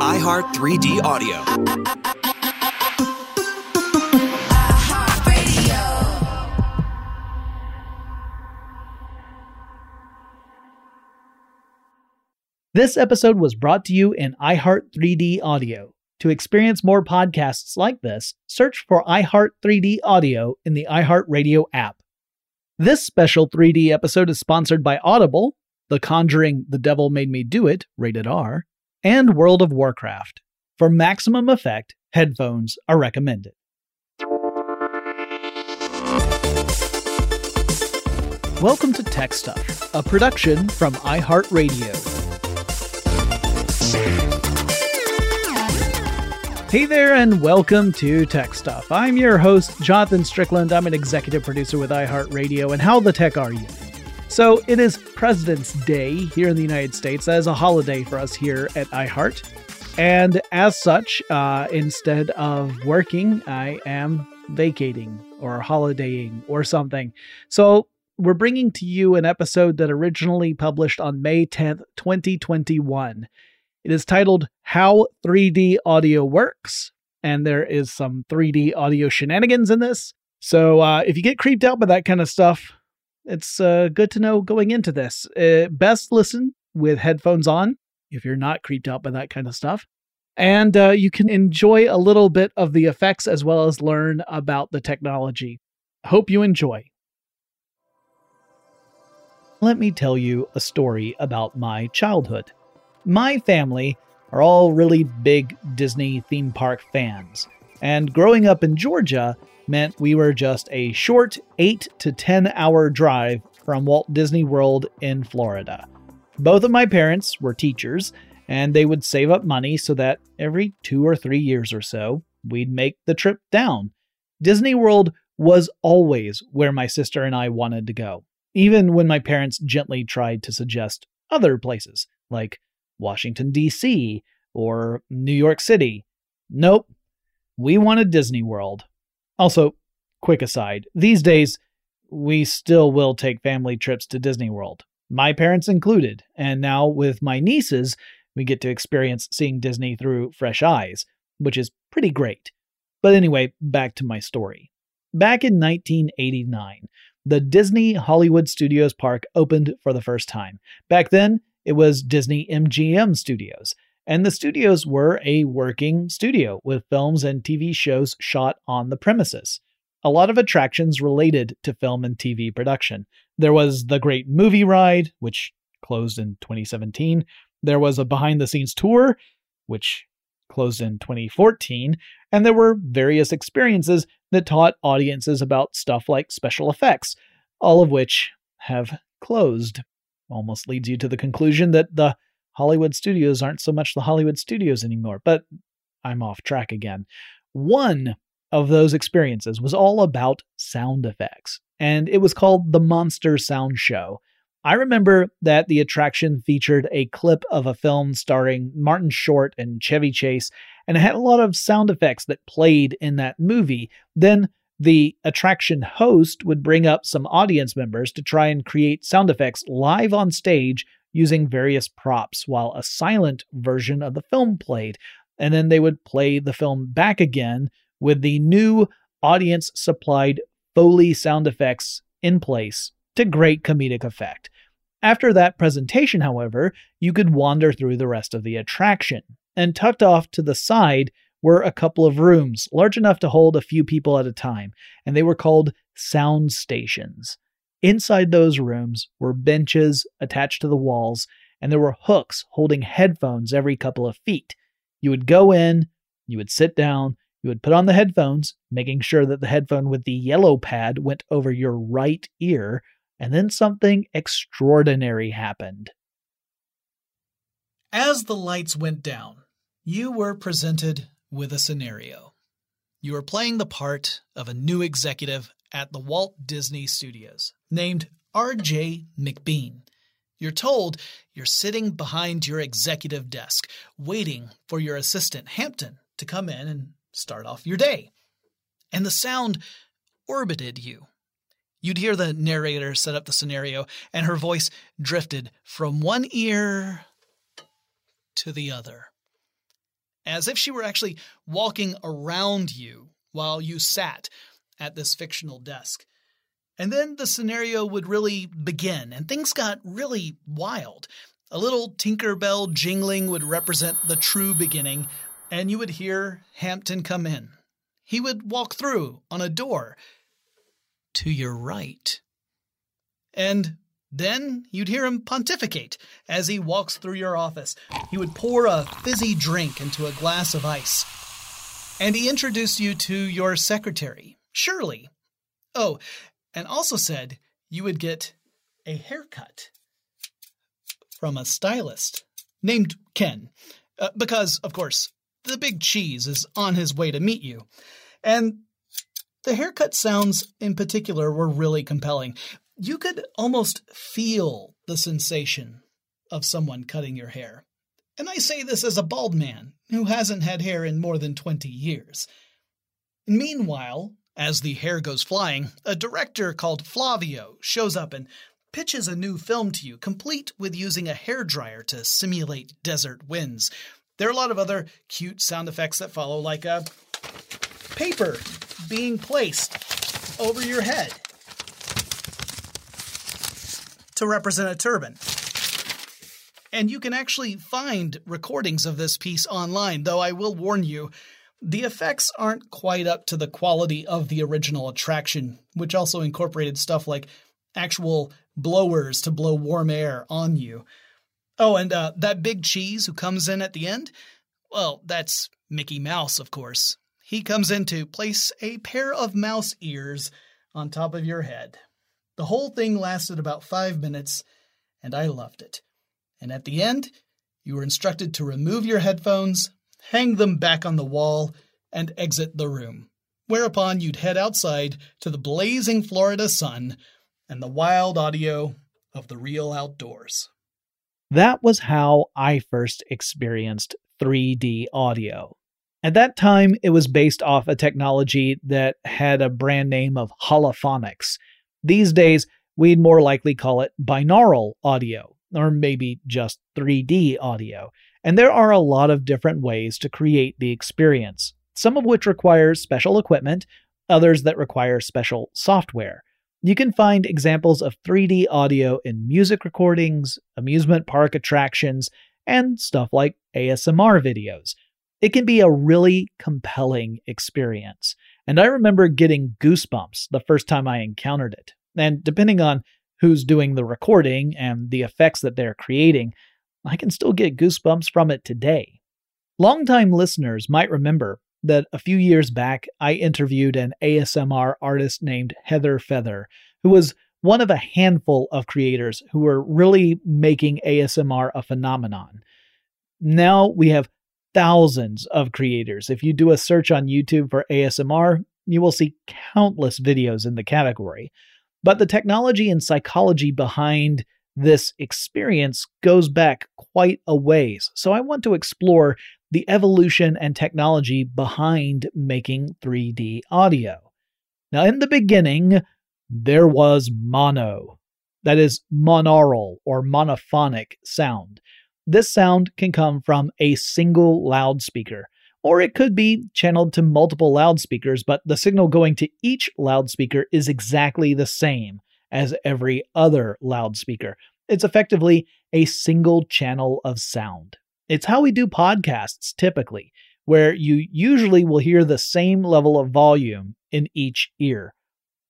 iHeart 3D Audio. This episode was brought to you in iHeart 3D Audio. To experience more podcasts like this, search for iHeart 3D Audio in the iHeartRadio app. This special 3D episode is sponsored by Audible, The Conjuring The Devil Made Me Do It, rated R, and World of Warcraft. For maximum effect, headphones are recommended. Welcome to Tech Stuff, a production from iHeartRadio. Hey there, and welcome to Tech Stuff. I'm your host, Jonathan Strickland. I'm an executive producer with iHeartRadio. And how the tech are you? So, it is President's Day here in the United States. That is a holiday for us here at iHeart. And as such, uh, instead of working, I am vacating or holidaying or something. So, we're bringing to you an episode that originally published on May 10th, 2021. It is titled How 3D Audio Works, and there is some 3D audio shenanigans in this. So, uh, if you get creeped out by that kind of stuff, it's uh, good to know going into this. Uh, best listen with headphones on if you're not creeped out by that kind of stuff. And uh, you can enjoy a little bit of the effects as well as learn about the technology. Hope you enjoy. Let me tell you a story about my childhood. My family are all really big Disney theme park fans, and growing up in Georgia meant we were just a short 8 to 10 hour drive from Walt Disney World in Florida. Both of my parents were teachers, and they would save up money so that every two or three years or so, we'd make the trip down. Disney World was always where my sister and I wanted to go, even when my parents gently tried to suggest other places, like Washington, D.C., or New York City. Nope, we wanted Disney World. Also, quick aside, these days, we still will take family trips to Disney World, my parents included, and now with my nieces, we get to experience seeing Disney through fresh eyes. which is pretty great. But anyway, back to my story. Back in 1989, the Disney Hollywood Studios Park opened for the first time. Back then, it was Disney MGM Studios, and the studios were a working studio with films and TV shows shot on the premises. A lot of attractions related to film and TV production. There was the Great Movie Ride, which closed in 2017. There was a behind the scenes tour, which closed in 2014. And there were various experiences that taught audiences about stuff like special effects, all of which have closed. Almost leads you to the conclusion that the Hollywood studios aren't so much the Hollywood studios anymore, but I'm off track again. One of those experiences was all about sound effects, and it was called the Monster Sound Show. I remember that the attraction featured a clip of a film starring Martin Short and Chevy Chase, and it had a lot of sound effects that played in that movie. Then the attraction host would bring up some audience members to try and create sound effects live on stage using various props while a silent version of the film played. And then they would play the film back again with the new audience supplied Foley sound effects in place to great comedic effect. After that presentation, however, you could wander through the rest of the attraction, and tucked off to the side were a couple of rooms large enough to hold a few people at a time, and they were called sound stations. Inside those rooms were benches attached to the walls, and there were hooks holding headphones every couple of feet. You would go in, you would sit down, you would put on the headphones, making sure that the headphone with the yellow pad went over your right ear and then something extraordinary happened. As the lights went down, you were presented with a scenario. You were playing the part of a new executive at the Walt Disney Studios named R.J. McBean. You're told you're sitting behind your executive desk, waiting for your assistant, Hampton, to come in and start off your day. And the sound orbited you You'd hear the narrator set up the scenario, and her voice drifted from one ear to the other, as if she were actually walking around you while you sat at this fictional desk. And then the scenario would really begin, and things got really wild. A little Tinkerbell jingling would represent the true beginning, and you would hear Hampton come in. He would walk through on a door to your right. And then you'd hear him pontificate as he walks through your office. He would pour a fizzy drink into a glass of ice. And he introduced you to your secretary, Shirley. Oh, and also said you would get a haircut from a stylist named Ken. Uh, because, of course, the big cheese is on his way to meet you. And the haircut sounds in particular were really compelling. You could almost feel the sensation of someone cutting your hair. And I say this as a bald man who hasn't had hair in more than 20 years. Meanwhile, as the hair goes flying, a director called Flavio shows up and pitches a new film to you, complete with using a hair dryer to simulate desert winds. There are a lot of other cute sound effects that follow, like a paper being placed over your head to represent a turban. And you can actually find recordings of this piece online, though I will warn you, the effects aren't quite up to the quality of the original attraction, which also incorporated stuff like actual blowers to blow warm air on you. Oh, and uh, that big cheese who comes in at the end? Well, that's Mickey Mouse, of course he comes in to place a pair of mouse ears on top of your head. The whole thing lasted about five minutes, and I loved it. And at the end, you were instructed to remove your headphones, hang them back on the wall, and exit the room. Whereupon you'd head outside to the blazing Florida sun and the wild audio of the real outdoors. That was how I first experienced 3D audio. At that time, it was based off a technology that had a brand name of holophonics. These days, we'd more likely call it binaural audio, or maybe just 3D audio. And there are a lot of different ways to create the experience, some of which require special equipment, others that require special software. You can find examples of 3D audio in music recordings, amusement park attractions, and stuff like ASMR videos. It can be a really compelling experience. And I remember getting goosebumps the first time I encountered it. And depending on who's doing the recording and the effects that they're creating, I can still get goosebumps from it today. Longtime listeners might remember that a few years back I interviewed an ASMR artist named Heather Feather, who was one of a handful of creators who were really making ASMR a phenomenon. Now we have thousands of creators. If you do a search on YouTube for ASMR, you will see countless videos in the category. But the technology and psychology behind this experience goes back quite a ways. So I want to explore the evolution and technology behind making 3D audio. Now, in the beginning, there was mono, that is, monaural or monophonic sound. This sound can come from a single loudspeaker, or it could be channeled to multiple loudspeakers, but the signal going to each loudspeaker is exactly the same as every other loudspeaker. It's effectively a single channel of sound. It's how we do podcasts typically, where you usually will hear the same level of volume in each ear.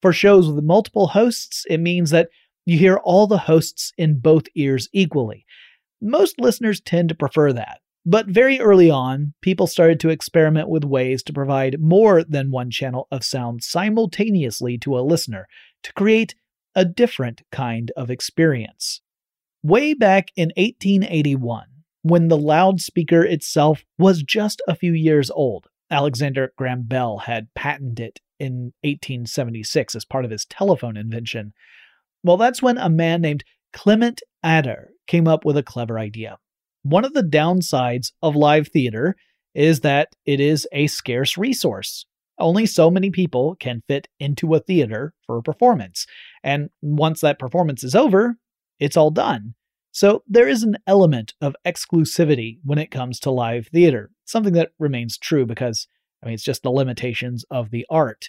For shows with multiple hosts, it means that you hear all the hosts in both ears equally. Most listeners tend to prefer that. But very early on, people started to experiment with ways to provide more than one channel of sound simultaneously to a listener to create a different kind of experience. Way back in 1881, when the loudspeaker itself was just a few years old, Alexander Graham Bell had patented it in 1876 as part of his telephone invention. Well, that's when a man named Clement Ader came up with a clever idea. One of the downsides of live theater is that it is a scarce resource. Only so many people can fit into a theater for a performance. And once that performance is over, it's all done. So there is an element of exclusivity when it comes to live theater, something that remains true because, I mean, it's just the limitations of the art.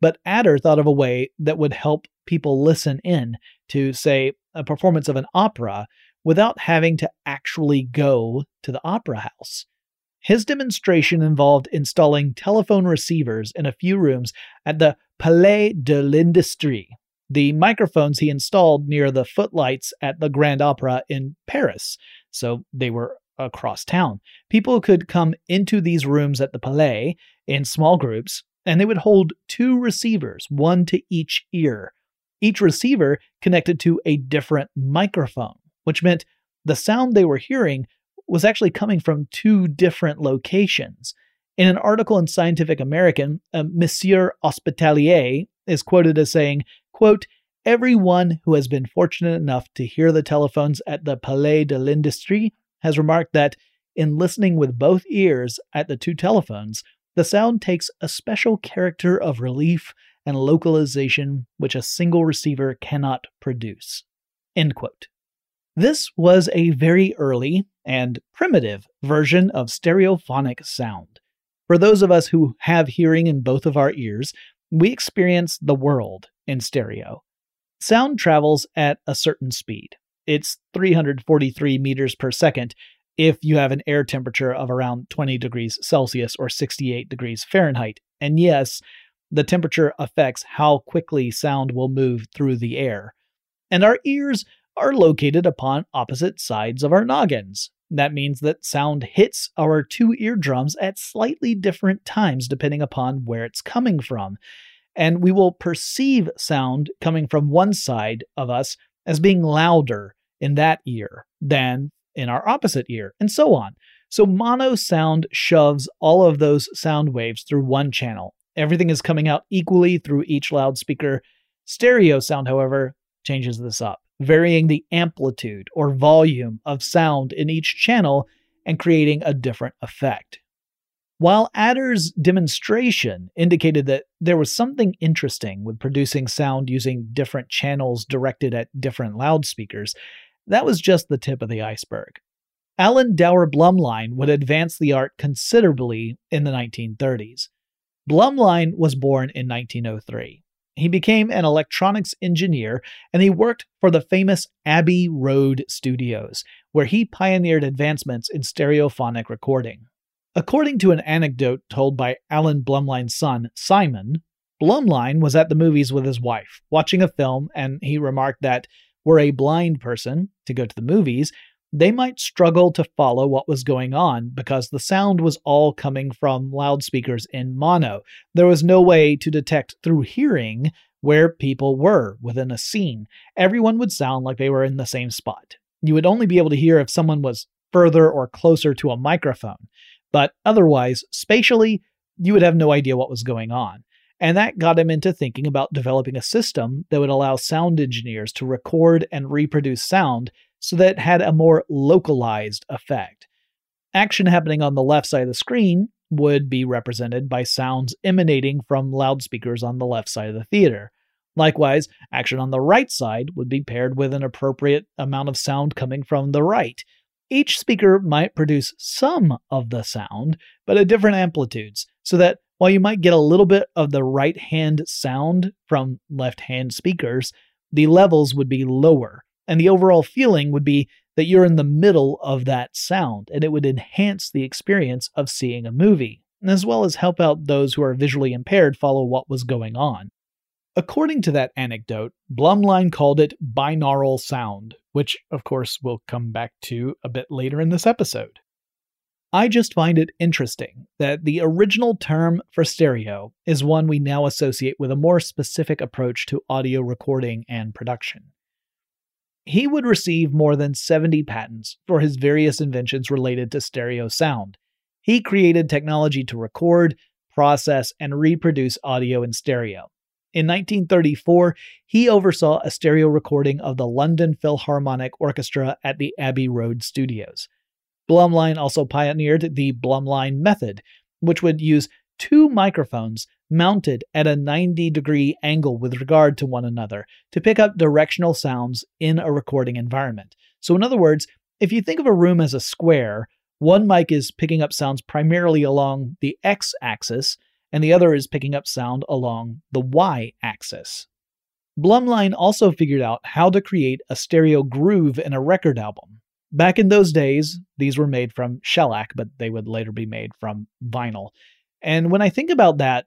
But Ader thought of a way that would help people listen in to, say, a performance of an opera without having to actually go to the opera house. His demonstration involved installing telephone receivers in a few rooms at the Palais de l'Industrie, the microphones he installed near the footlights at the Grand Opera in Paris, so they were across town. People could come into these rooms at the Palais in small groups, and they would hold two receivers, one to each ear. Each receiver connected to a different microphone which meant the sound they were hearing was actually coming from two different locations. In an article in Scientific American, uh, Monsieur Hospitalier is quoted as saying, quote, Everyone who has been fortunate enough to hear the telephones at the Palais de l'Industrie has remarked that in listening with both ears at the two telephones, the sound takes a special character of relief and localization which a single receiver cannot produce. End quote. This was a very early and primitive version of stereophonic sound. For those of us who have hearing in both of our ears, we experience the world in stereo. Sound travels at a certain speed. It's 343 meters per second if you have an air temperature of around 20 degrees Celsius or 68 degrees Fahrenheit. And yes, the temperature affects how quickly sound will move through the air. And our ears are located upon opposite sides of our noggins. That means that sound hits our two eardrums at slightly different times depending upon where it's coming from. And we will perceive sound coming from one side of us as being louder in that ear than in our opposite ear, and so on. So, mono sound shoves all of those sound waves through one channel. Everything is coming out equally through each loudspeaker. Stereo sound, however, changes this up varying the amplitude or volume of sound in each channel and creating a different effect. While Ader's demonstration indicated that there was something interesting with producing sound using different channels directed at different loudspeakers, that was just the tip of the iceberg. Alan Dower Blumlein would advance the art considerably in the 1930s. Blumlein was born in 1903. He became an electronics engineer and he worked for the famous Abbey Road Studios, where he pioneered advancements in stereophonic recording. According to an anecdote told by Alan Blumlein's son, Simon, Blumlein was at the movies with his wife, watching a film, and he remarked that were a blind person to go to the movies, they might struggle to follow what was going on because the sound was all coming from loudspeakers in mono. There was no way to detect through hearing where people were within a scene. Everyone would sound like they were in the same spot. You would only be able to hear if someone was further or closer to a microphone, but otherwise, spatially, you would have no idea what was going on. And that got him into thinking about developing a system that would allow sound engineers to record and reproduce sound so that it had a more localized effect. Action happening on the left side of the screen would be represented by sounds emanating from loudspeakers on the left side of the theater. Likewise, action on the right side would be paired with an appropriate amount of sound coming from the right. Each speaker might produce some of the sound, but at different amplitudes, so that while you might get a little bit of the right hand sound from left hand speakers, the levels would be lower and the overall feeling would be that you're in the middle of that sound, and it would enhance the experience of seeing a movie, as well as help out those who are visually impaired follow what was going on. According to that anecdote, Blumlein called it binaural sound, which, of course, we'll come back to a bit later in this episode. I just find it interesting that the original term for stereo is one we now associate with a more specific approach to audio recording and production he would receive more than 70 patents for his various inventions related to stereo sound. He created technology to record, process, and reproduce audio in stereo. In 1934, he oversaw a stereo recording of the London Philharmonic Orchestra at the Abbey Road Studios. Blumlein also pioneered the Blumlein method, which would use two microphones mounted at a 90 degree angle with regard to one another to pick up directional sounds in a recording environment. So, in other words, if you think of a room as a square, one mic is picking up sounds primarily along the x axis, and the other is picking up sound along the y axis. Blumlein also figured out how to create a stereo groove in a record album. Back in those days, these were made from shellac, but they would later be made from vinyl. And when I think about that,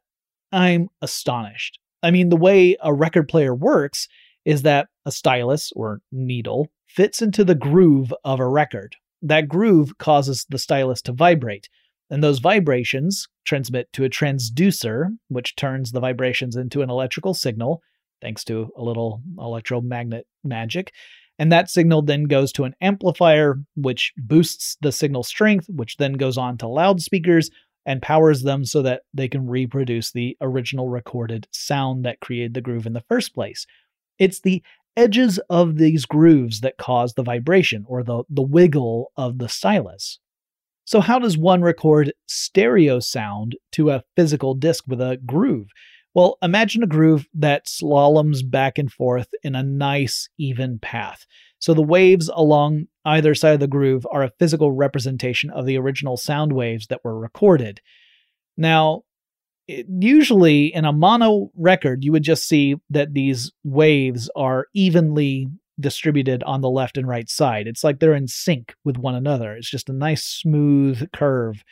I'm astonished. I mean, the way a record player works is that a stylus or needle fits into the groove of a record. That groove causes the stylus to vibrate, and those vibrations transmit to a transducer, which turns the vibrations into an electrical signal, thanks to a little electromagnet magic. And that signal then goes to an amplifier, which boosts the signal strength, which then goes on to loudspeakers, and powers them so that they can reproduce the original recorded sound that created the groove in the first place. It's the edges of these grooves that cause the vibration or the, the wiggle of the stylus. So, how does one record stereo sound to a physical disc with a groove? Well, imagine a groove that slaloms back and forth in a nice, even path. So the waves along either side of the groove are a physical representation of the original sound waves that were recorded. Now, it, usually in a mono record, you would just see that these waves are evenly distributed on the left and right side. It's like they're in sync with one another. It's just a nice smooth curve.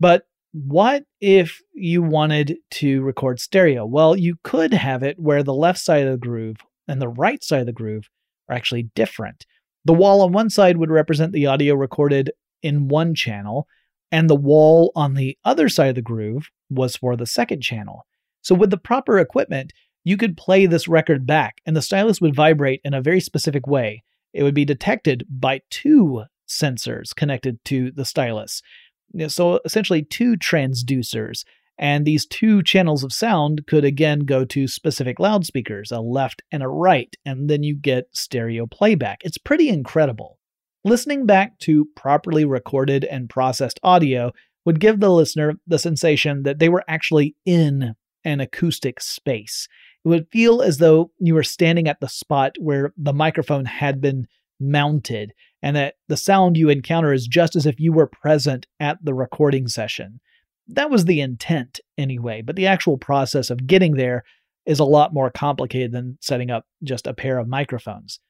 But what if you wanted to record stereo? Well, you could have it where the left side of the groove and the right side of the groove are actually different. The wall on one side would represent the audio recorded in one channel, and the wall on the other side of the groove was for the second channel. So, with the proper equipment, you could play this record back, and the stylus would vibrate in a very specific way. It would be detected by two sensors connected to the stylus. So, essentially, two transducers and these two channels of sound could again go to specific loudspeakers, a left and a right, and then you get stereo playback. It's pretty incredible. Listening back to properly recorded and processed audio would give the listener the sensation that they were actually in an acoustic space. It would feel as though you were standing at the spot where the microphone had been mounted and that the sound you encounter is just as if you were present at the recording session. That was the intent anyway, but the actual process of getting there is a lot more complicated than setting up just a pair of microphones.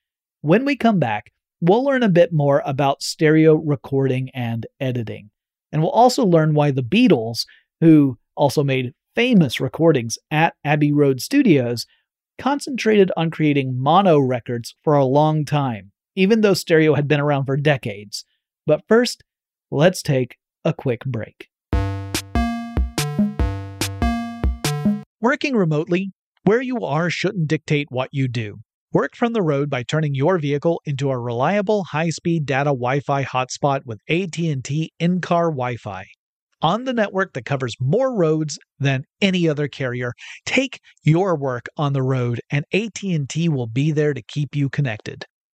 When we come back, we'll learn a bit more about stereo recording and editing. And we'll also learn why the Beatles, who also made famous recordings at Abbey Road Studios, concentrated on creating mono records for a long time, even though stereo had been around for decades. But first, let's take a quick break. Working remotely, where you are shouldn't dictate what you do. Work from the road by turning your vehicle into a reliable high-speed data Wi-Fi hotspot with AT&T in-car Wi-Fi. On the network that covers more roads than any other carrier, take your work on the road and AT&T will be there to keep you connected.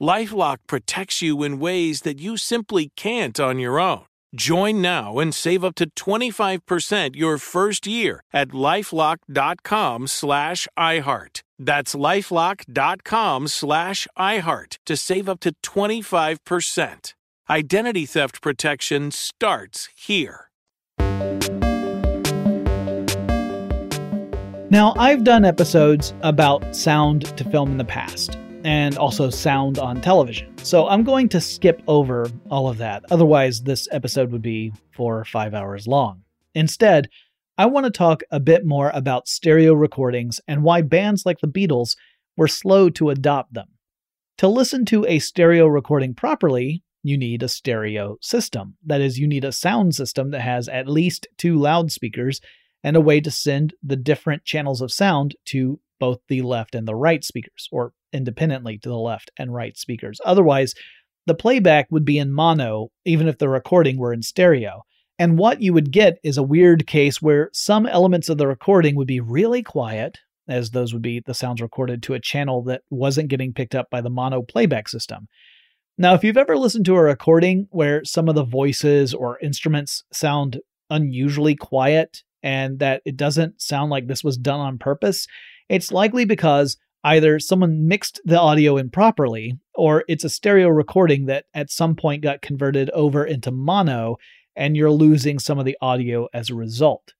LifeLock protects you in ways that you simply can't on your own. Join now and save up to 25% your first year at lifelock.com slash iHeart. That's lifelock.com slash iHeart to save up to 25%. Identity theft protection starts here. Now, I've done episodes about sound to film in the past and also sound on television. So I'm going to skip over all of that. Otherwise, this episode would be four or five hours long. Instead, I want to talk a bit more about stereo recordings and why bands like the Beatles were slow to adopt them. To listen to a stereo recording properly, you need a stereo system. That is, you need a sound system that has at least two loudspeakers and a way to send the different channels of sound to both the left and the right speakers, or independently to the left and right speakers. Otherwise, the playback would be in mono even if the recording were in stereo, And what you would get is a weird case where some elements of the recording would be really quiet, as those would be the sounds recorded to a channel that wasn't getting picked up by the mono playback system. Now, if you've ever listened to a recording where some of the voices or instruments sound unusually quiet and that it doesn't sound like this was done on purpose, it's likely because either someone mixed the audio improperly or it's a stereo recording that at some point got converted over into mono and you're losing some of the audio as a result.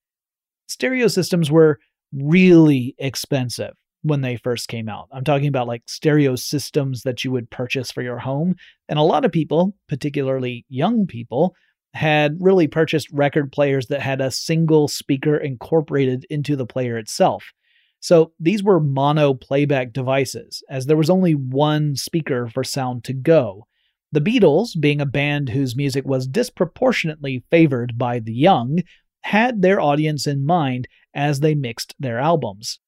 Stereo systems were really expensive when they first came out. I'm talking about like stereo systems that you would purchase for your home. And a lot of people, particularly young people, had really purchased record players that had a single speaker incorporated into the player itself. So these were mono playback devices, as there was only one speaker for sound to go. The Beatles, being a band whose music was disproportionately favored by the young, had their audience in mind as they mixed their albums.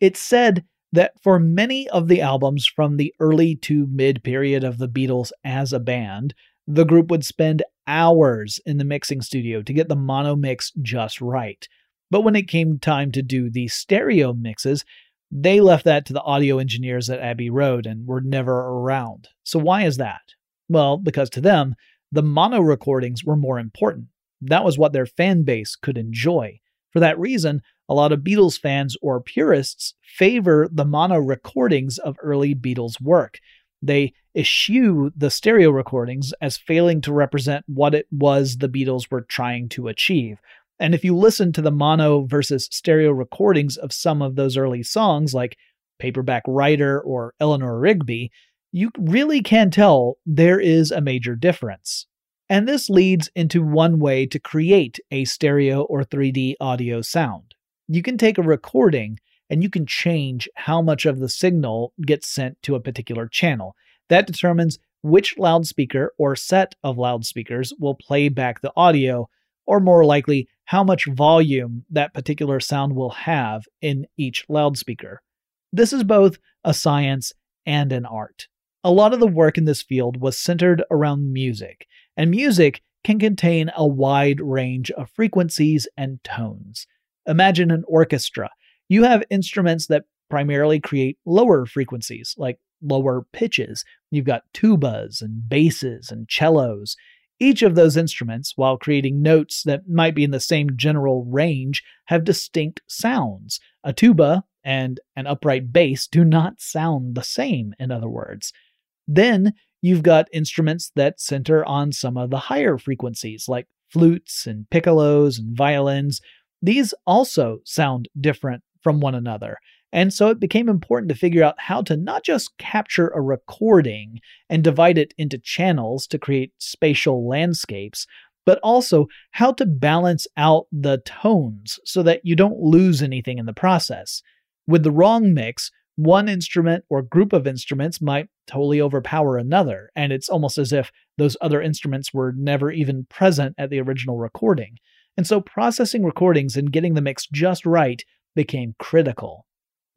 It's said that for many of the albums from the early to mid period of the Beatles as a band, the group would spend hours in the mixing studio to get the mono mix just right. But when it came time to do the stereo mixes, they left that to the audio engineers at Abbey Road and were never around. So, why is that? Well, because to them, the mono recordings were more important. That was what their fan base could enjoy. For that reason, a lot of Beatles fans or purists favor the mono recordings of early Beatles work. They eschew the stereo recordings as failing to represent what it was the Beatles were trying to achieve. And if you listen to the mono versus stereo recordings of some of those early songs, like Paperback Writer or Eleanor Rigby, you really can tell there is a major difference. And this leads into one way to create a stereo or 3D audio sound you can take a recording and you can change how much of the signal gets sent to a particular channel. That determines which loudspeaker or set of loudspeakers will play back the audio, or more likely, how much volume that particular sound will have in each loudspeaker. This is both a science and an art. A lot of the work in this field was centered around music, and music can contain a wide range of frequencies and tones. Imagine an orchestra. You have instruments that primarily create lower frequencies, like lower pitches. You've got tubas and basses and cellos. Each of those instruments, while creating notes that might be in the same general range, have distinct sounds. A tuba and an upright bass do not sound the same, in other words. Then you've got instruments that center on some of the higher frequencies, like flutes and piccolos and violins, these also sound different from one another. And so it became important to figure out how to not just capture a recording and divide it into channels to create spatial landscapes, but also how to balance out the tones so that you don't lose anything in the process. With the wrong mix, one instrument or group of instruments might totally overpower another, and it's almost as if those other instruments were never even present at the original recording and so processing recordings and getting the mix just right became critical.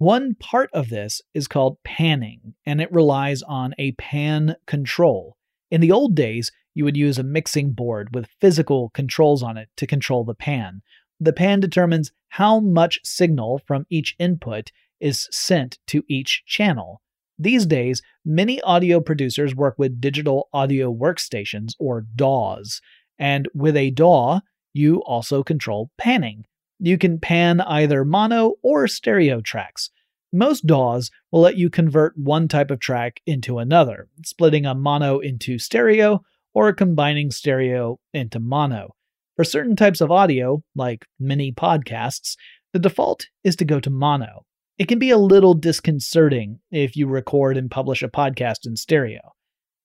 One part of this is called panning, and it relies on a pan control. In the old days, you would use a mixing board with physical controls on it to control the pan. The pan determines how much signal from each input is sent to each channel. These days, many audio producers work with digital audio workstations or DAWs. And with a DAW, you also control panning. You can pan either mono or stereo tracks. Most DAWs will let you convert one type of track into another, splitting a mono into stereo or combining stereo into mono. For certain types of audio, like mini podcasts, the default is to go to mono. It can be a little disconcerting if you record and publish a podcast in stereo.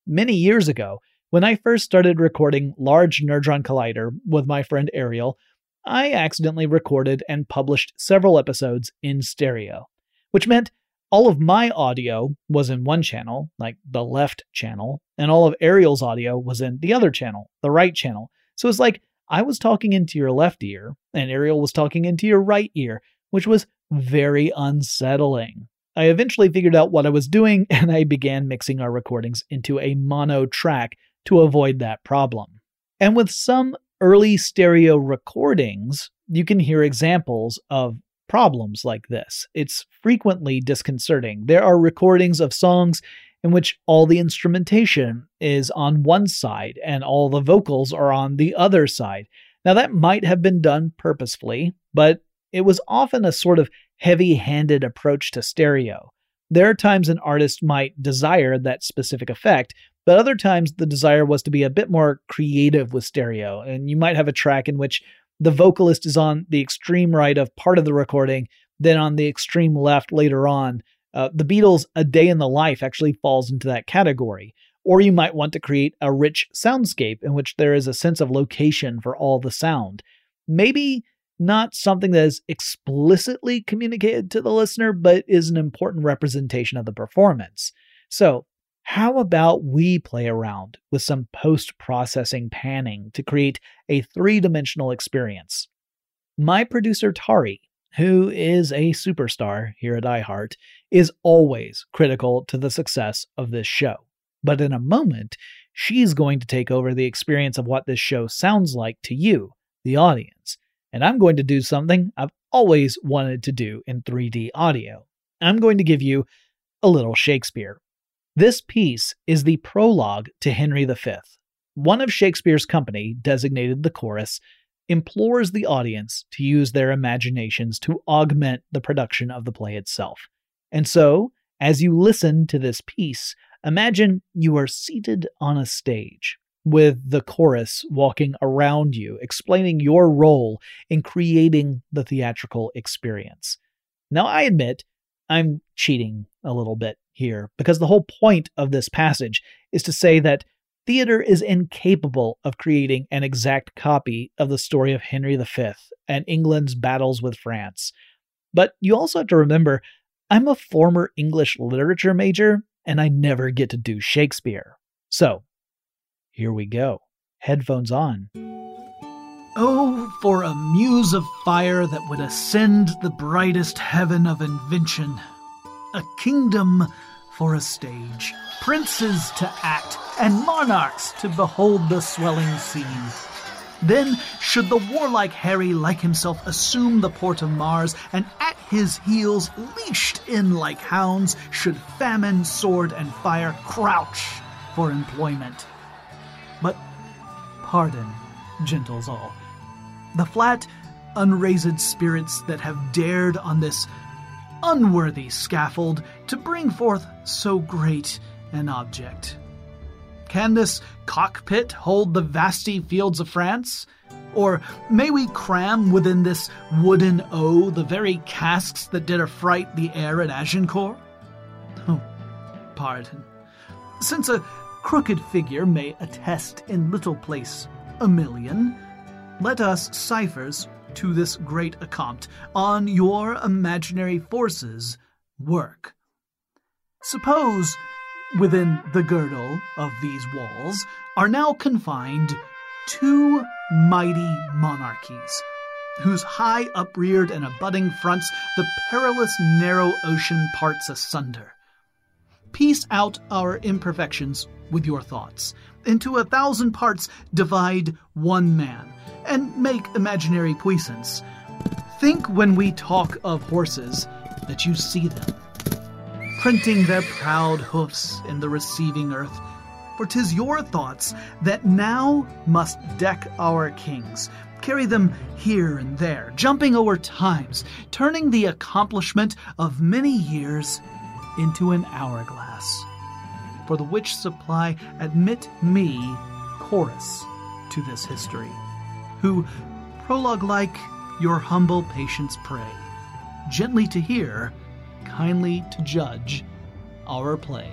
Many years ago, when I first started recording Large Nerdron Collider with my friend Ariel, I accidentally recorded and published several episodes in stereo, which meant all of my audio was in one channel, like the left channel, and all of Ariel's audio was in the other channel, the right channel. So it's like I was talking into your left ear and Ariel was talking into your right ear, which was very unsettling. I eventually figured out what I was doing and I began mixing our recordings into a mono track to avoid that problem. And with some early stereo recordings, you can hear examples of problems like this. It's frequently disconcerting. There are recordings of songs in which all the instrumentation is on one side and all the vocals are on the other side. Now, that might have been done purposefully, but it was often a sort of heavy handed approach to stereo. There are times an artist might desire that specific effect, but other times the desire was to be a bit more creative with stereo. And you might have a track in which the vocalist is on the extreme right of part of the recording, then on the extreme left later on. Uh, the Beatles' A Day in the Life actually falls into that category. Or you might want to create a rich soundscape in which there is a sense of location for all the sound. Maybe not something that is explicitly communicated to the listener, but is an important representation of the performance. So, how about we play around with some post processing panning to create a three dimensional experience? My producer, Tari, who is a superstar here at iHeart, is always critical to the success of this show. But in a moment, she's going to take over the experience of what this show sounds like to you, the audience and I'm going to do something I've always wanted to do in 3D audio. I'm going to give you a little Shakespeare. This piece is the prologue to Henry V. One of Shakespeare's company, designated the chorus, implores the audience to use their imaginations to augment the production of the play itself. And so, as you listen to this piece, imagine you are seated on a stage with the chorus walking around you, explaining your role in creating the theatrical experience. Now, I admit I'm cheating a little bit here because the whole point of this passage is to say that theater is incapable of creating an exact copy of the story of Henry V and England's battles with France. But you also have to remember I'm a former English literature major and I never get to do Shakespeare. So, here we go. Headphones on. Oh, for a muse of fire that would ascend the brightest heaven of invention. A kingdom for a stage, princes to act, and monarchs to behold the swelling scene. Then should the warlike Harry like himself assume the port of Mars, and at his heels, leashed in like hounds, should famine, sword, and fire crouch for employment. But pardon, gentles all, the flat, unraised spirits that have dared on this unworthy scaffold to bring forth so great an object. Can this cockpit hold the vasty fields of France? Or may we cram within this wooden O the very casques that did affright the air at Agincourt? Oh, pardon. Since a crooked figure may attest in little place a million. Let us ciphers to this great accompt on your imaginary forces work. Suppose within the girdle of these walls are now confined two mighty monarchies, whose high upreared and abutting fronts the perilous narrow ocean parts asunder. Piece out our imperfections with your thoughts. Into a thousand parts divide one man, and make imaginary puissance. Think when we talk of horses that you see them, printing their proud hoofs in the receiving earth. For 'tis your thoughts that now must deck our kings, carry them here and there, jumping over times, turning the accomplishment of many years into an hourglass for the which supply admit me, chorus, to this history, who, prologue like, your humble patience pray, gently to hear, kindly to judge our play.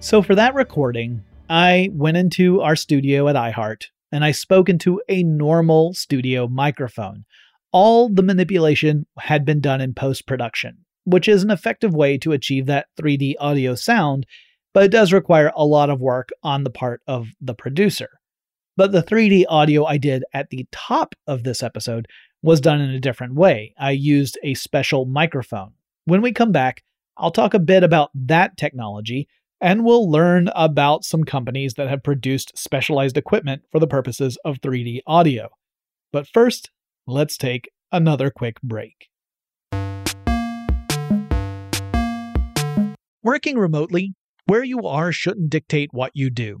So, for that recording, I went into our studio at iHeart and I spoke into a normal studio microphone. All the manipulation had been done in post production, which is an effective way to achieve that 3D audio sound but it does require a lot of work on the part of the producer. But the 3D audio I did at the top of this episode was done in a different way. I used a special microphone. When we come back, I'll talk a bit about that technology, And we'll learn about some companies that have produced specialized equipment for the purposes of 3D audio. But first, let's take another quick break. Working remotely, where you are shouldn't dictate what you do.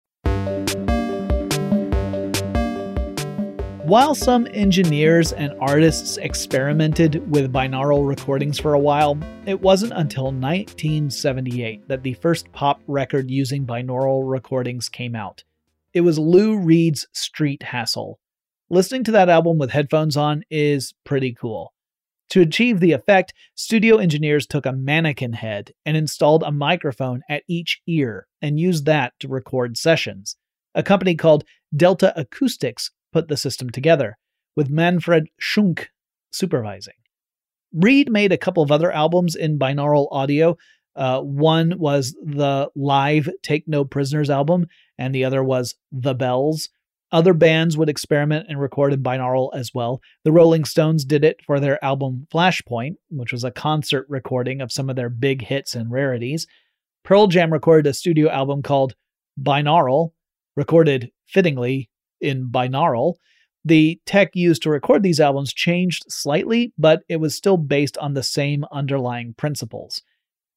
While some engineers and artists experimented with binaural recordings for a while, it wasn't until 1978 that the first pop record using binaural recordings came out. It was Lou Reed's Street Hassle. Listening to that album with headphones on is pretty cool. To achieve the effect, studio engineers took a mannequin head and installed a microphone at each ear and used that to record sessions. A company called Delta Acoustics put the system together, with Manfred Schunk supervising. Reed made a couple of other albums in binaural audio. Uh, one was the live Take No Prisoners album, and the other was The Bells. Other bands would experiment and record in binaural as well. The Rolling Stones did it for their album Flashpoint, which was a concert recording of some of their big hits and rarities. Pearl Jam recorded a studio album called Binaural, recorded fittingly in binaural. The tech used to record these albums changed slightly, but it was still based on the same underlying principles.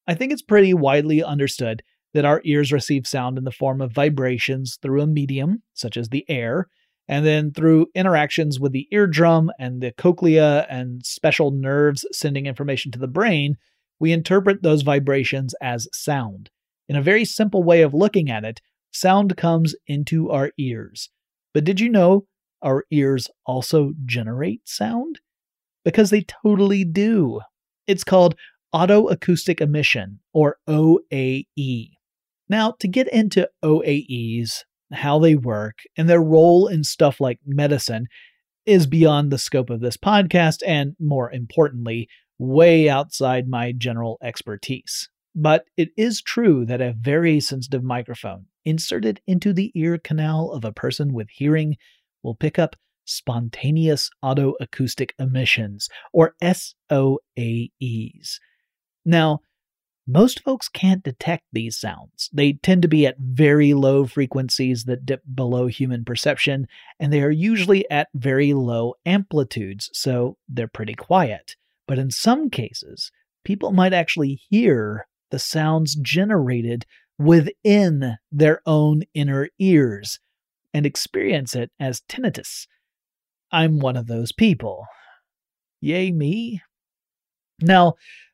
I think it's pretty widely understood that our ears receive sound in the form of vibrations through a medium, such as the air, and then through interactions with the eardrum and the cochlea and special nerves sending information to the brain, we interpret those vibrations as sound. In a very simple way of looking at it, sound comes into our ears. But did you know our ears also generate sound? Because they totally do. It's called otoacoustic emission, or OAE. Now, to get into OAEs, how they work, and their role in stuff like medicine is beyond the scope of this podcast, and more importantly, way outside my general expertise. But it is true that a very sensitive microphone inserted into the ear canal of a person with hearing will pick up spontaneous otoacoustic emissions, or SOAEs. Now, most folks can't detect these sounds. They tend to be at very low frequencies that dip below human perception, and they are usually at very low amplitudes, so they're pretty quiet. But in some cases, people might actually hear the sounds generated within their own inner ears and experience it as tinnitus. I'm one of those people. Yay, me. Now,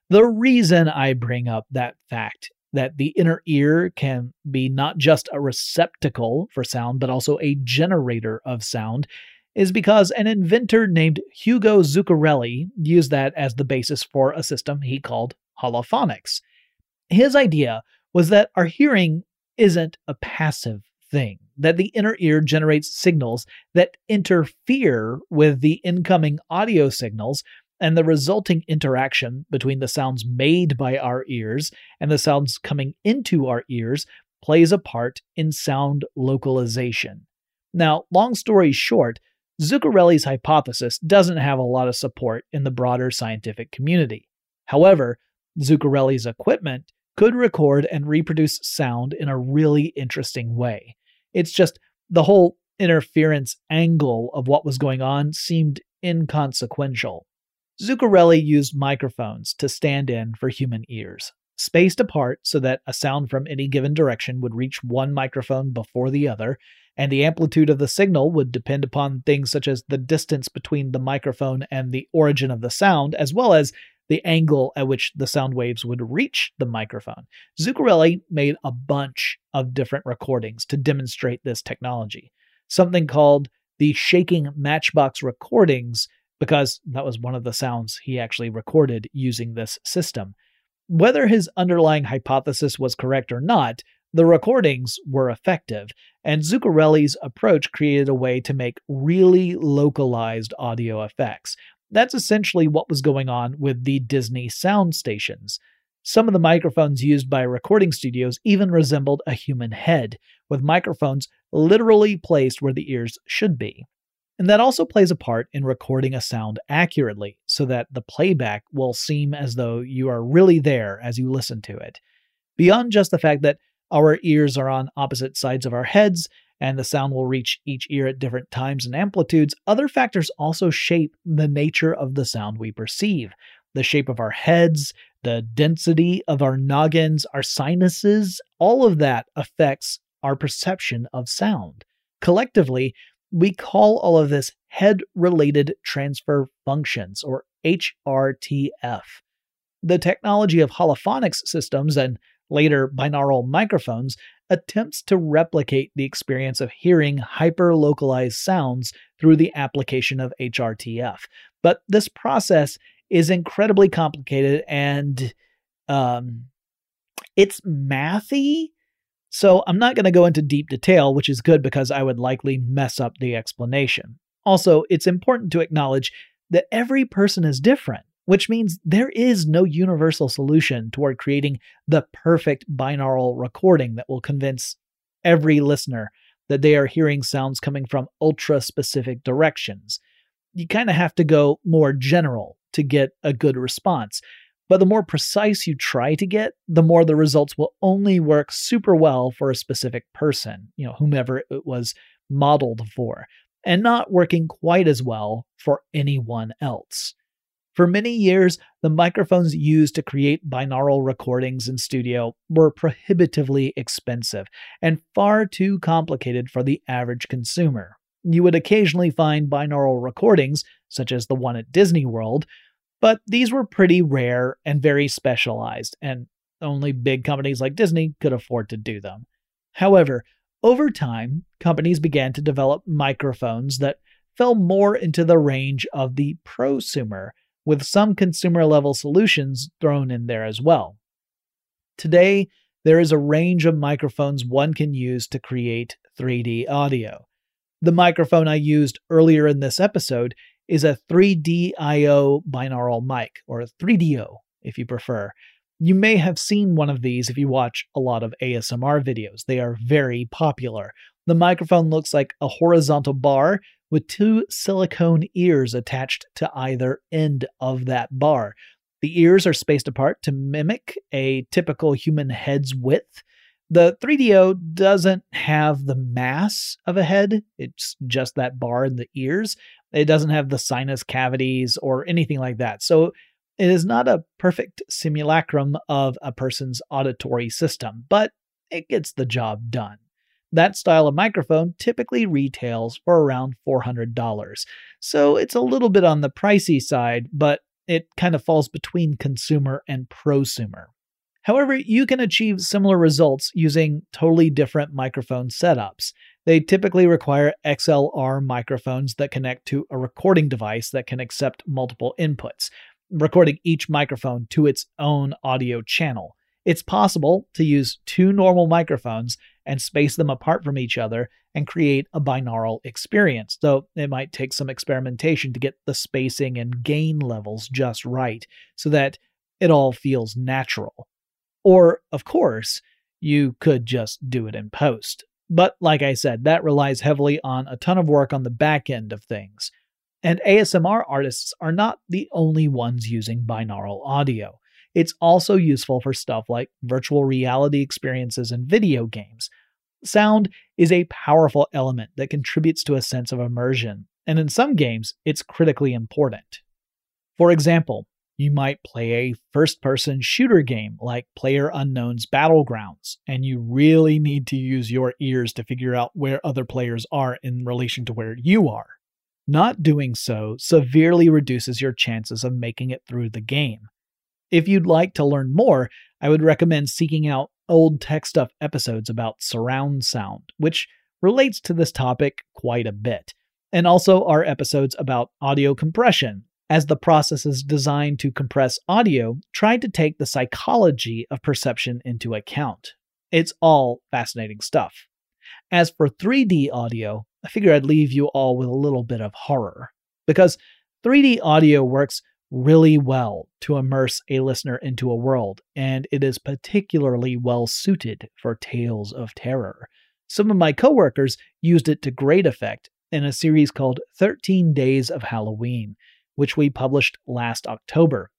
the reason I bring up that fact that the inner ear can be not just a receptacle for sound, but also a generator of sound, is because an inventor named Hugo Zuccarelli used that as the basis for a system he called holophonics. His idea was that our hearing isn't a passive thing, that the inner ear generates signals that interfere with the incoming audio signals and the resulting interaction between the sounds made by our ears and the sounds coming into our ears plays a part in sound localization. Now, long story short, Zuccarelli's hypothesis doesn't have a lot of support in the broader scientific community. However, Zuccarelli's equipment could record and reproduce sound in a really interesting way. It's just the whole interference angle of what was going on seemed inconsequential. Zuccarelli used microphones to stand in for human ears, spaced apart so that a sound from any given direction would reach one microphone before the other, and the amplitude of the signal would depend upon things such as the distance between the microphone and the origin of the sound, as well as the angle at which the sound waves would reach the microphone. Zuccarelli made a bunch of different recordings to demonstrate this technology. Something called the shaking matchbox recordings because that was one of the sounds he actually recorded using this system. Whether his underlying hypothesis was correct or not, the recordings were effective, and Zuccarelli's approach created a way to make really localized audio effects. That's essentially what was going on with the Disney sound stations. Some of the microphones used by recording studios even resembled a human head, with microphones literally placed where the ears should be. And that also plays a part in recording a sound accurately so that the playback will seem as though you are really there as you listen to it. Beyond just the fact that our ears are on opposite sides of our heads and the sound will reach each ear at different times and amplitudes, other factors also shape the nature of the sound we perceive. The shape of our heads, the density of our noggins, our sinuses, all of that affects our perception of sound. Collectively, we call all of this head related transfer functions, or HRTF. The technology of holophonics systems and later binaural microphones attempts to replicate the experience of hearing hyper localized sounds through the application of HRTF. But this process is incredibly complicated and um, it's mathy so I'm not going to go into deep detail, which is good because I would likely mess up the explanation. Also, it's important to acknowledge that every person is different, which means there is no universal solution toward creating the perfect binaural recording that will convince every listener that they are hearing sounds coming from ultra specific directions. You kind of have to go more general to get a good response. But the more precise you try to get, the more the results will only work super well for a specific person, you know, whomever it was modeled for, and not working quite as well for anyone else. For many years, the microphones used to create binaural recordings in studio were prohibitively expensive and far too complicated for the average consumer. You would occasionally find binaural recordings, such as the one at Disney World, but these were pretty rare and very specialized, and only big companies like Disney could afford to do them. However, over time, companies began to develop microphones that fell more into the range of the prosumer, with some consumer level solutions thrown in there as well. Today, there is a range of microphones one can use to create 3D audio. The microphone I used earlier in this episode is a 3DIO binaural mic, or 3DO if you prefer. You may have seen one of these if you watch a lot of ASMR videos. They are very popular. The microphone looks like a horizontal bar with two silicone ears attached to either end of that bar. The ears are spaced apart to mimic a typical human head's width. The 3DO doesn't have the mass of a head, it's just that bar and the ears. It doesn't have the sinus cavities or anything like that. So it is not a perfect simulacrum of a person's auditory system, but it gets the job done. That style of microphone typically retails for around $400. So it's a little bit on the pricey side, but it kind of falls between consumer and prosumer. However, you can achieve similar results using totally different microphone setups. They typically require XLR microphones that connect to a recording device that can accept multiple inputs, recording each microphone to its own audio channel. It's possible to use two normal microphones and space them apart from each other and create a binaural experience, though it might take some experimentation to get the spacing and gain levels just right so that it all feels natural. Or, of course, you could just do it in post. But like I said, that relies heavily on a ton of work on the back end of things. And ASMR artists are not the only ones using binaural audio. It's also useful for stuff like virtual reality experiences and video games. Sound is a powerful element that contributes to a sense of immersion, and in some games, it's critically important. For example, you might play a first person shooter game like Player Unknown's Battlegrounds, and you really need to use your ears to figure out where other players are in relation to where you are. Not doing so severely reduces your chances of making it through the game. If you'd like to learn more, I would recommend seeking out old Tech Stuff episodes about surround sound, which relates to this topic quite a bit, and also our episodes about audio compression, as the processes designed to compress audio tried to take the psychology of perception into account. It's all fascinating stuff. As for 3D audio, I figure I'd leave you all with a little bit of horror, because 3D audio works really well to immerse a listener into a world, and it is particularly well suited for tales of terror. Some of my coworkers used it to great effect in a series called 13 Days of Halloween, which we published last October.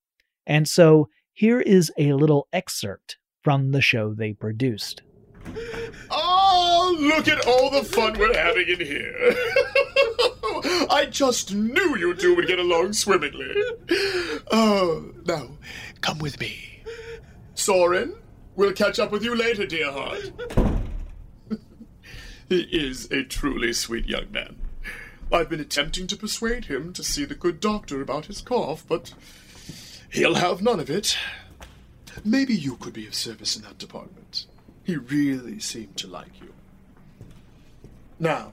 And so here is a little excerpt from the show they produced. Oh, look at all the fun we're having in here. I just knew you two would get along swimmingly. Oh, now, come with me. Soren, we'll catch up with you later, dear heart. he is a truly sweet young man. I've been attempting to persuade him to see the good doctor about his cough, but he'll have none of it. Maybe you could be of service in that department. He really seemed to like you. Now,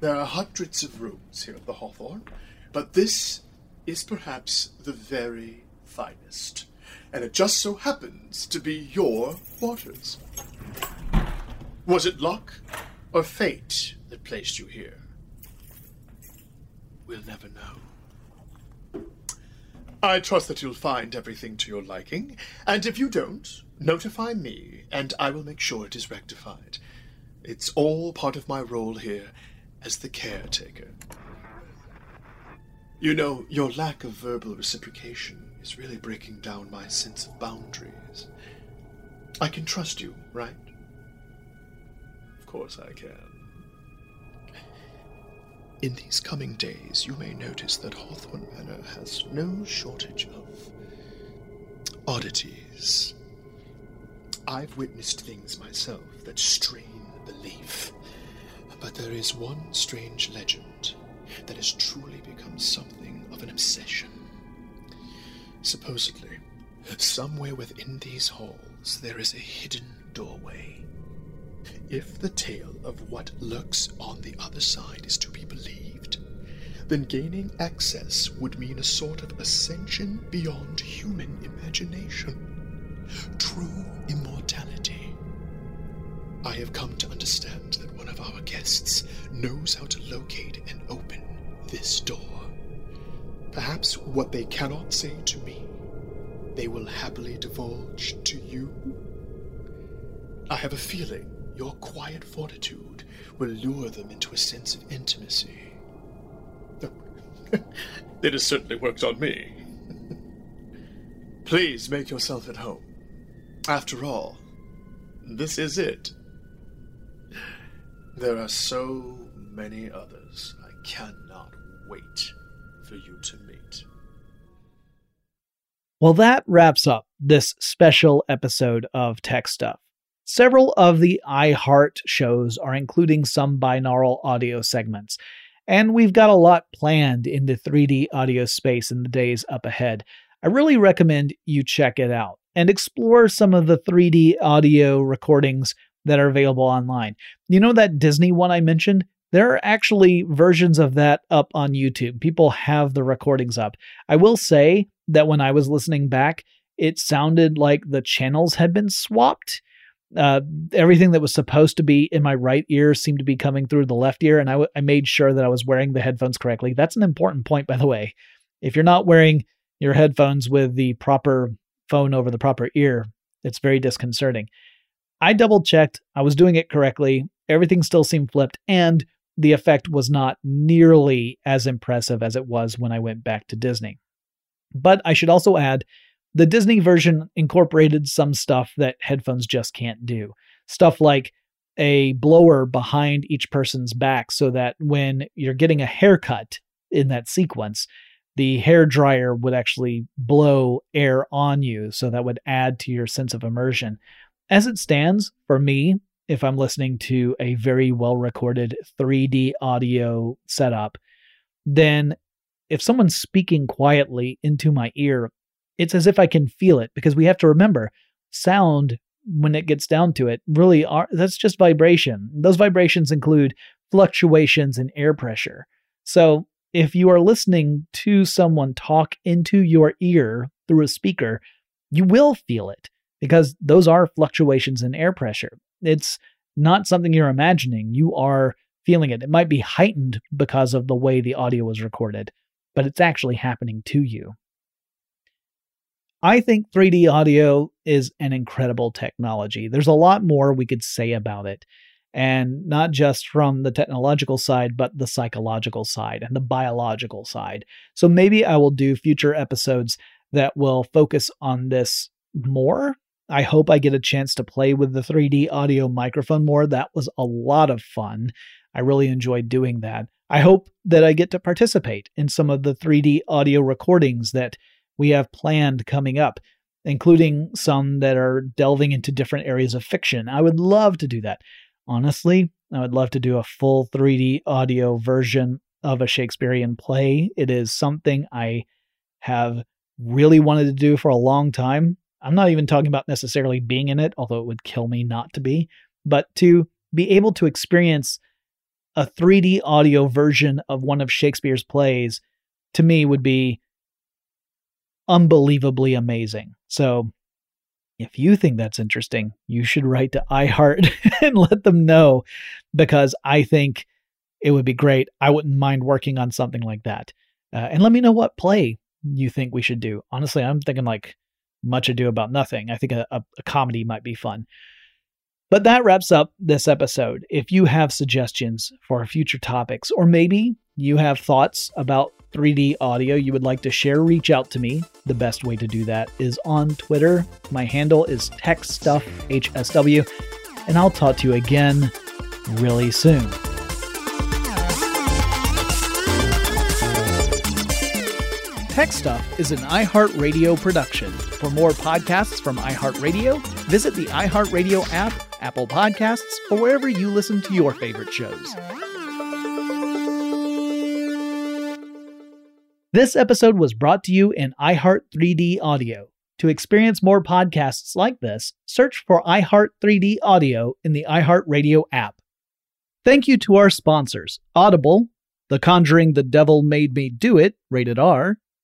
there are hundreds of rooms here at the Hawthorne, but this is perhaps the very finest, and it just so happens to be your quarters. Was it luck or fate that placed you here? We'll never know. I trust that you'll find everything to your liking, and if you don't, notify me, and I will make sure it is rectified. It's all part of my role here as the caretaker. You know, your lack of verbal reciprocation is really breaking down my sense of boundaries. I can trust you, right? Of course I can. In these coming days, you may notice that Hawthorne Manor has no shortage of oddities. I've witnessed things myself that strain belief. But there is one strange legend that has truly become something of an obsession. Supposedly, somewhere within these halls there is a hidden doorway. If the tale of what lurks on the other side is to be believed, then gaining access would mean a sort of ascension beyond human imagination. True immortality. I have come to understand of our guests knows how to locate and open this door. Perhaps what they cannot say to me, they will happily divulge to you? I have a feeling your quiet fortitude will lure them into a sense of intimacy. it has certainly worked on me. Please make yourself at home. After all, this is it. There are so many others I cannot wait for you to meet. Well, that wraps up this special episode of Tech Stuff. Several of the iHeart shows are including some binaural audio segments, and we've got a lot planned in the 3D audio space in the days up ahead. I really recommend you check it out and explore some of the 3D audio recordings that are available online. You know that Disney one I mentioned? There are actually versions of that up on YouTube. People have the recordings up. I will say that when I was listening back, it sounded like the channels had been swapped. Uh, everything that was supposed to be in my right ear seemed to be coming through the left ear, and I, w- I made sure that I was wearing the headphones correctly. That's an important point, by the way. If you're not wearing your headphones with the proper phone over the proper ear, it's very disconcerting. I double checked, I was doing it correctly, everything still seemed flipped, and the effect was not nearly as impressive as it was when I went back to Disney. But I should also add, the Disney version incorporated some stuff that headphones just can't do. Stuff like a blower behind each person's back so that when you're getting a haircut in that sequence, the hair dryer would actually blow air on you, so that would add to your sense of immersion. As it stands, for me, if I'm listening to a very well recorded 3D audio setup, then if someone's speaking quietly into my ear, it's as if I can feel it because we have to remember sound when it gets down to it really are that's just vibration. Those vibrations include fluctuations in air pressure. So if you are listening to someone talk into your ear through a speaker, you will feel it because those are fluctuations in air pressure. It's not something you're imagining. You are feeling it. It might be heightened because of the way the audio was recorded, but it's actually happening to you. I think 3D audio is an incredible technology. There's a lot more we could say about it and not just from the technological side, but the psychological side and the biological side. So maybe I will do future episodes that will focus on this more. I hope I get a chance to play with the 3D audio microphone more. That was a lot of fun. I really enjoyed doing that. I hope that I get to participate in some of the 3D audio recordings that we have planned coming up, including some that are delving into different areas of fiction. I would love to do that. Honestly, I would love to do a full 3D audio version of a Shakespearean play. It is something I have really wanted to do for a long time. I'm not even talking about necessarily being in it, although it would kill me not to be, but to be able to experience a 3D audio version of one of Shakespeare's plays to me would be unbelievably amazing. So if you think that's interesting, you should write to iHeart and let them know because I think it would be great. I wouldn't mind working on something like that. Uh, and let me know what play you think we should do. Honestly, I'm thinking like Much Ado About Nothing. I think a, a, a comedy might be fun. But that wraps up this episode. If you have suggestions for future topics, or maybe you have thoughts about 3D audio you would like to share, reach out to me. The best way to do that is on Twitter. My handle is TechStuffHSW, and I'll talk to you again really soon. Tech Stuff is an iHeartRadio production. For more podcasts from iHeartRadio, visit the iHeartRadio app, Apple Podcasts, or wherever you listen to your favorite shows. This episode was brought to you in iHeart 3D Audio. To experience more podcasts like this, search for iHeart 3D Audio in the iHeartRadio app. Thank you to our sponsors Audible, The Conjuring the Devil Made Me Do It, rated R,